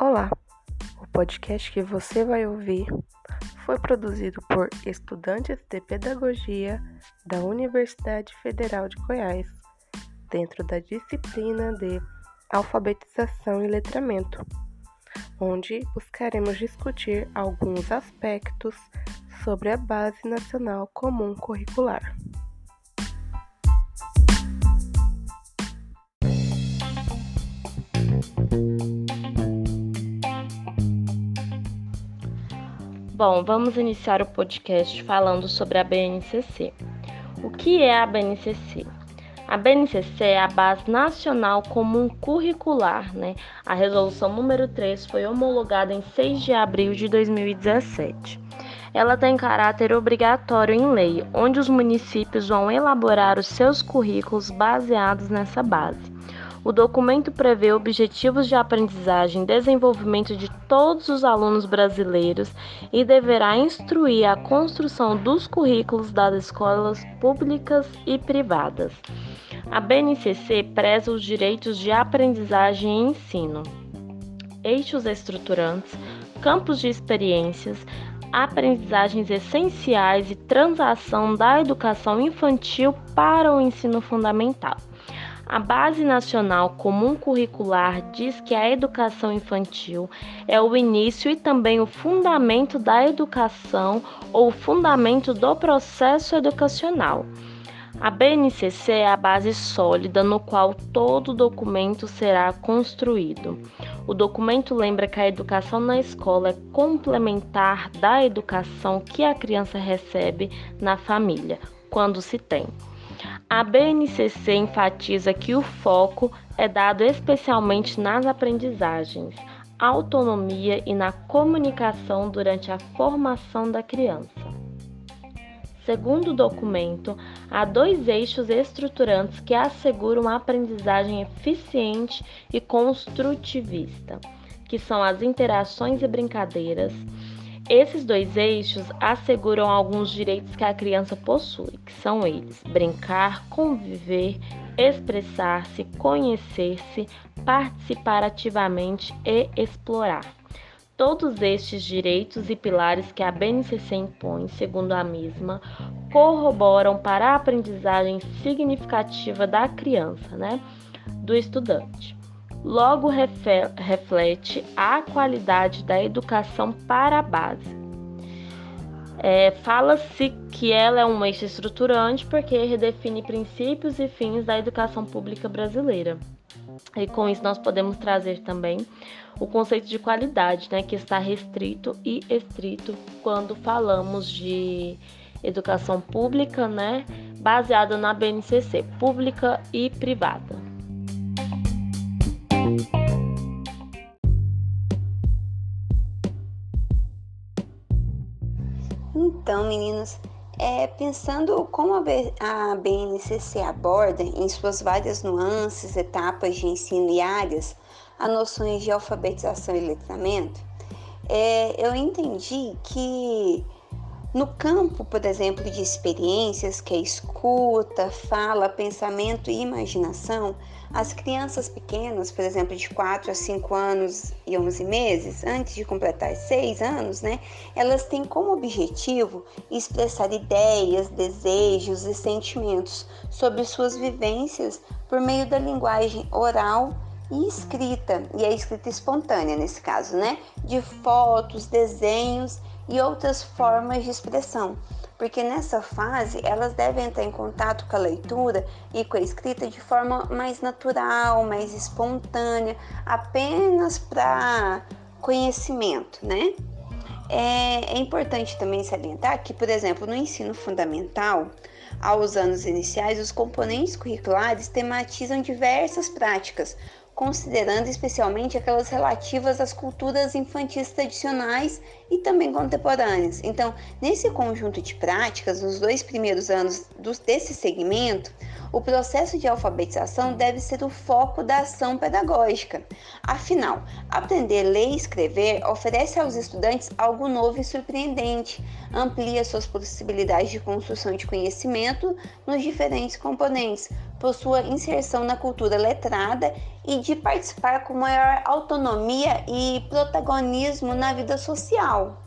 Olá! O podcast que você vai ouvir foi produzido por estudantes de pedagogia da Universidade Federal de Goiás, dentro da disciplina de alfabetização e letramento, onde buscaremos discutir alguns aspectos sobre a Base Nacional Comum Curricular. Bom, vamos iniciar o podcast falando sobre a BNCC. O que é a BNCC? A BNCC é a Base Nacional Comum Curricular, né? A resolução número 3 foi homologada em 6 de abril de 2017. Ela tem caráter obrigatório em lei, onde os municípios vão elaborar os seus currículos baseados nessa base. O documento prevê objetivos de aprendizagem e desenvolvimento de todos os alunos brasileiros e deverá instruir a construção dos currículos das escolas públicas e privadas. A BNCC preza os direitos de aprendizagem e ensino, eixos estruturantes, campos de experiências, aprendizagens essenciais e transação da educação infantil para o ensino fundamental. A Base Nacional Comum Curricular diz que a educação infantil é o início e também o fundamento da educação ou fundamento do processo educacional. A BNCC é a base sólida no qual todo documento será construído. O documento lembra que a educação na escola é complementar da educação que a criança recebe na família, quando se tem. A BNCC enfatiza que o foco é dado especialmente nas aprendizagens, autonomia e na comunicação durante a formação da criança. Segundo o documento, há dois eixos estruturantes que asseguram aprendizagem eficiente e construtivista, que são as interações e brincadeiras esses dois eixos asseguram alguns direitos que a criança possui, que são eles: brincar, conviver, expressar-se, conhecer-se, participar ativamente e explorar. Todos estes direitos e pilares que a BNCC impõe, segundo a mesma, corroboram para a aprendizagem significativa da criança, né, do estudante logo reflete a qualidade da educação para a base. É, Fala-se que ela é um eixo estruturante porque redefine princípios e fins da educação pública brasileira. E com isso nós podemos trazer também o conceito de qualidade, né, que está restrito e estrito quando falamos de educação pública, né, baseada na BNCC, pública e privada. Meninos, é, pensando como a BNCC aborda em suas várias nuances, etapas de ensino e áreas, as noções de alfabetização e letramento, é, eu entendi que no campo, por exemplo, de experiências, que é escuta, fala, pensamento e imaginação, as crianças pequenas, por exemplo, de 4 a 5 anos e 11 meses, antes de completar 6 anos, né, elas têm como objetivo expressar ideias, desejos e sentimentos sobre suas vivências por meio da linguagem oral e escrita, e a escrita espontânea nesse caso, né, de fotos, desenhos e outras formas de expressão, porque nessa fase elas devem entrar em contato com a leitura e com a escrita de forma mais natural, mais espontânea, apenas para conhecimento, né? É, é importante também salientar que, por exemplo, no ensino fundamental, aos anos iniciais, os componentes curriculares tematizam diversas práticas, considerando especialmente aquelas relativas às culturas infantis tradicionais e também contemporâneas. Então, nesse conjunto de práticas, nos dois primeiros anos desse segmento, o processo de alfabetização deve ser o foco da ação pedagógica. Afinal, aprender a ler e escrever oferece aos estudantes algo novo e surpreendente, amplia suas possibilidades de construção de conhecimento nos diferentes componentes, por sua inserção na cultura letrada e de participar com maior autonomia e protagonismo na vida social.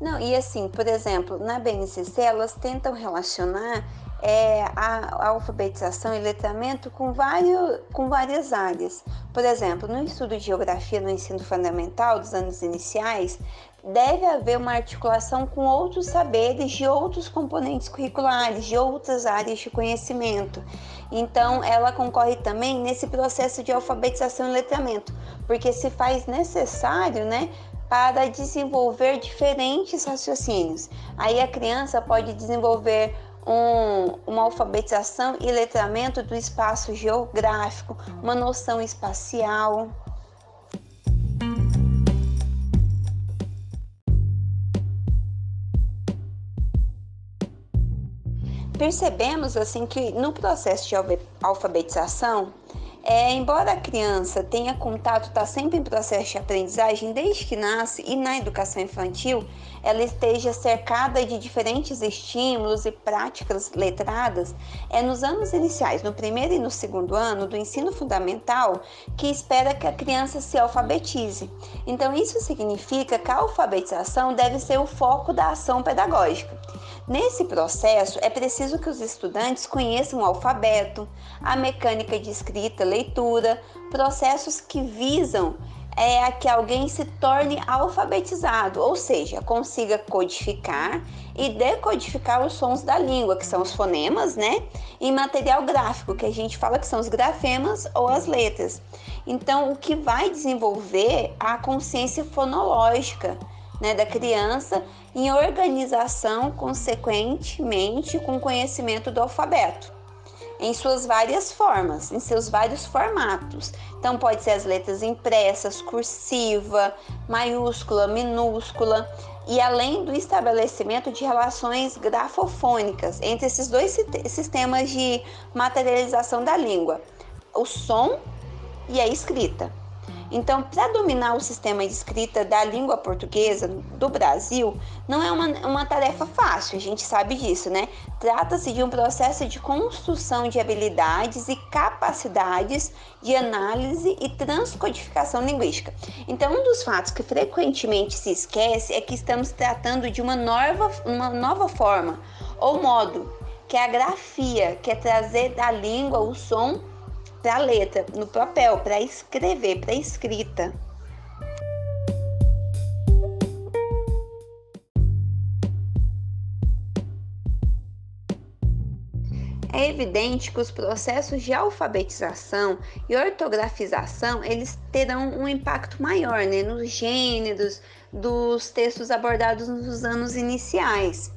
Não, e assim, por exemplo, na BNCC elas tentam relacionar é, a, a, alfabetização e letramento com, vários, com várias áreas. Por exemplo, no estudo de geografia no ensino fundamental dos anos iniciais, deve haver uma articulação com outros saberes de outros componentes curriculares, de outras áreas de conhecimento. Então, ela concorre também nesse processo de alfabetização e letramento, porque se faz necessário, né, para desenvolver diferentes raciocínios. Aí a criança pode desenvolver um, uma alfabetização e letramento do espaço geográfico, uma noção espacial. Percebemos assim que no processo de alfabetização é, embora a criança tenha contato, está sempre em processo de aprendizagem desde que nasce e na educação infantil, ela esteja cercada de diferentes estímulos e práticas letradas, é nos anos iniciais, no primeiro e no segundo ano do ensino fundamental, que espera que a criança se alfabetize. Então, isso significa que a alfabetização deve ser o foco da ação pedagógica. Nesse processo, é preciso que os estudantes conheçam o alfabeto, a mecânica de escrita, leitura, processos que visam é a que alguém se torne alfabetizado, ou seja, consiga codificar e decodificar os sons da língua, que são os fonemas, né? E material gráfico, que a gente fala que são os grafemas ou as letras. Então, o que vai desenvolver a consciência fonológica né, da criança em organização, consequentemente, com conhecimento do alfabeto, em suas várias formas, em seus vários formatos. Então, pode ser as letras impressas, cursiva, maiúscula, minúscula, e além do estabelecimento de relações grafofônicas entre esses dois sistemas de materialização da língua, o som e a escrita. Então, para dominar o sistema de escrita da língua portuguesa do Brasil, não é uma, uma tarefa fácil, a gente sabe disso, né? Trata-se de um processo de construção de habilidades e capacidades de análise e transcodificação linguística. Então, um dos fatos que frequentemente se esquece é que estamos tratando de uma nova, uma nova forma ou modo, que é a grafia, que é trazer da língua o som para a letra, no papel, para escrever, para escrita. É evidente que os processos de alfabetização e ortografização eles terão um impacto maior né, nos gêneros dos textos abordados nos anos iniciais.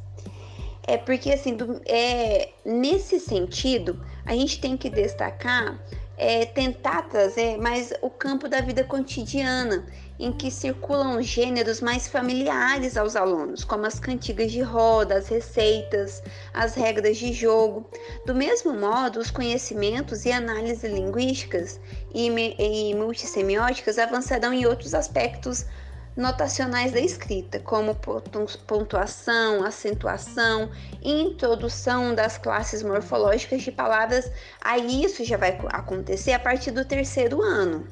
É porque assim, do, é, nesse sentido, a gente tem que destacar, é, tentar trazer mais o campo da vida cotidiana, em que circulam gêneros mais familiares aos alunos, como as cantigas de roda, as receitas, as regras de jogo. Do mesmo modo, os conhecimentos e análises linguísticas e, e multissemióticas avançarão em outros aspectos notacionais da escrita, como pontuação, acentuação, introdução das classes morfológicas de palavras. Aí isso já vai acontecer a partir do terceiro ano.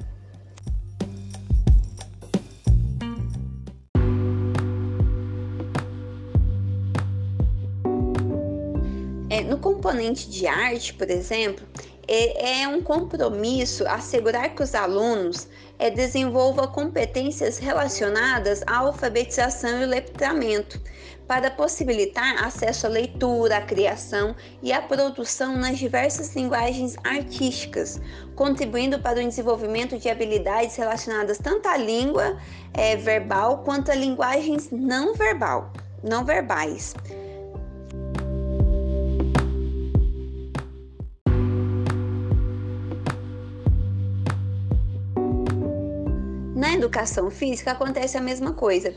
É, no componente de arte, por exemplo, é, é um compromisso assegurar que os alunos é, desenvolvam competências relacionadas à alfabetização e letramento, para possibilitar acesso à leitura, à criação e à produção nas diversas linguagens artísticas, contribuindo para o desenvolvimento de habilidades relacionadas tanto à língua é, verbal quanto a linguagens não verbal, não verbais. Educação física acontece a mesma coisa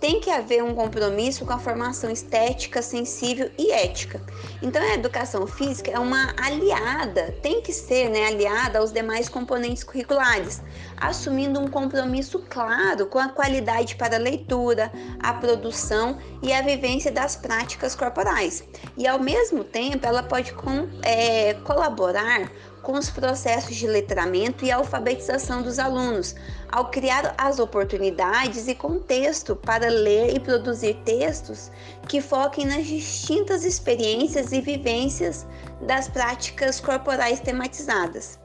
tem que haver um compromisso com a formação estética, sensível e ética. Então, a educação física é uma aliada, tem que ser né, aliada aos demais componentes curriculares, assumindo um compromisso claro com a qualidade para a leitura, a produção e a vivência das práticas corporais. E, ao mesmo tempo, ela pode com, é, colaborar com os processos de letramento e alfabetização dos alunos, ao criar as oportunidades e contexto para ler e produzir textos que foquem nas distintas experiências e vivências das práticas corporais tematizadas.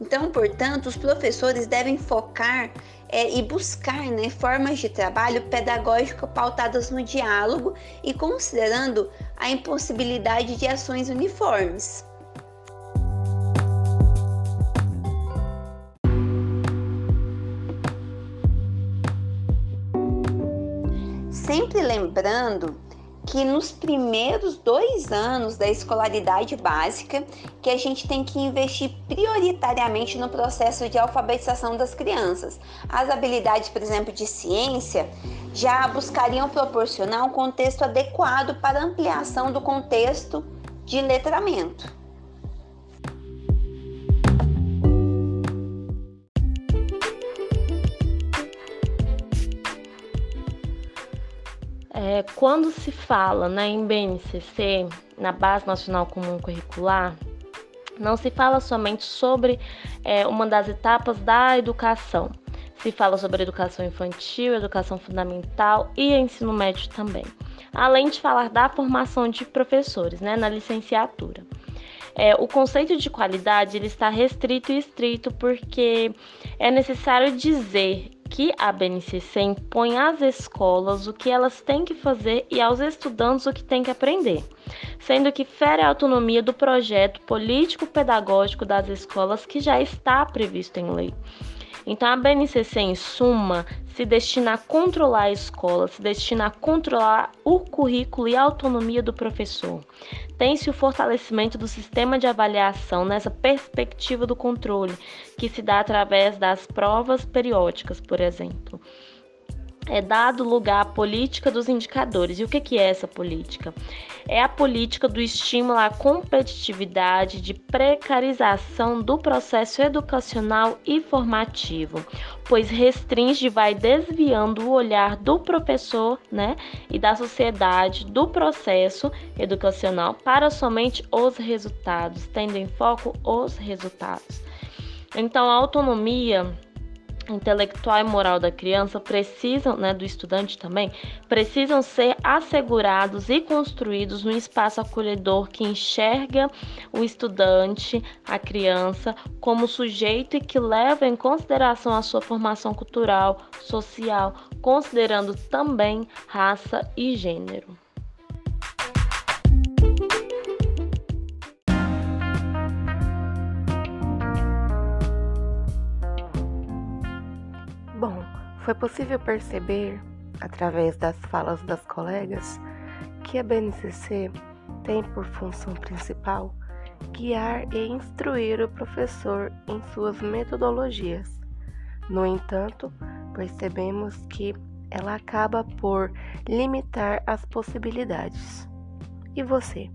Então, portanto, os professores devem focar é, e buscar né, formas de trabalho pedagógico pautadas no diálogo e considerando a impossibilidade de ações uniformes. Sempre lembrando que nos primeiros dois anos da escolaridade básica que a gente tem que investir prioritariamente no processo de alfabetização das crianças. As habilidades, por exemplo, de ciência já buscariam proporcionar um contexto adequado para ampliação do contexto de letramento. É, quando se fala né, em BNCC, na Base Nacional Comum Curricular, não se fala somente sobre é, uma das etapas da educação. Se fala sobre educação infantil, educação fundamental e ensino médio também. Além de falar da formação de professores né, na licenciatura. É, o conceito de qualidade ele está restrito e estrito porque é necessário dizer que a BNCC impõe às escolas o que elas têm que fazer e aos estudantes o que têm que aprender, sendo que fere a autonomia do projeto político-pedagógico das escolas que já está previsto em lei. Então, a BNCC, em suma, se destina a controlar a escola, se destina a controlar o currículo e a autonomia do professor. Tem-se o fortalecimento do sistema de avaliação nessa perspectiva do controle, que se dá através das provas periódicas, por exemplo é dado lugar à política dos indicadores. E o que é essa política? É a política do estímulo à competitividade, de precarização do processo educacional e formativo, pois restringe e vai desviando o olhar do professor né, e da sociedade do processo educacional para somente os resultados, tendo em foco os resultados. Então, a autonomia intelectual e moral da criança precisam, né, do estudante também, precisam ser assegurados e construídos num espaço acolhedor que enxerga o estudante, a criança, como sujeito e que leva em consideração a sua formação cultural, social, considerando também raça e gênero. Foi possível perceber, através das falas das colegas, que a BNCC tem por função principal guiar e instruir o professor em suas metodologias. No entanto, percebemos que ela acaba por limitar as possibilidades. E você,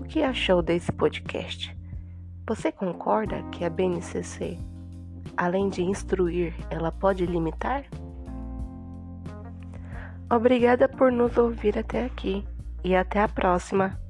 o que achou desse podcast? Você concorda que a BNCC, além de instruir, ela pode limitar? Obrigada por nos ouvir até aqui e até a próxima.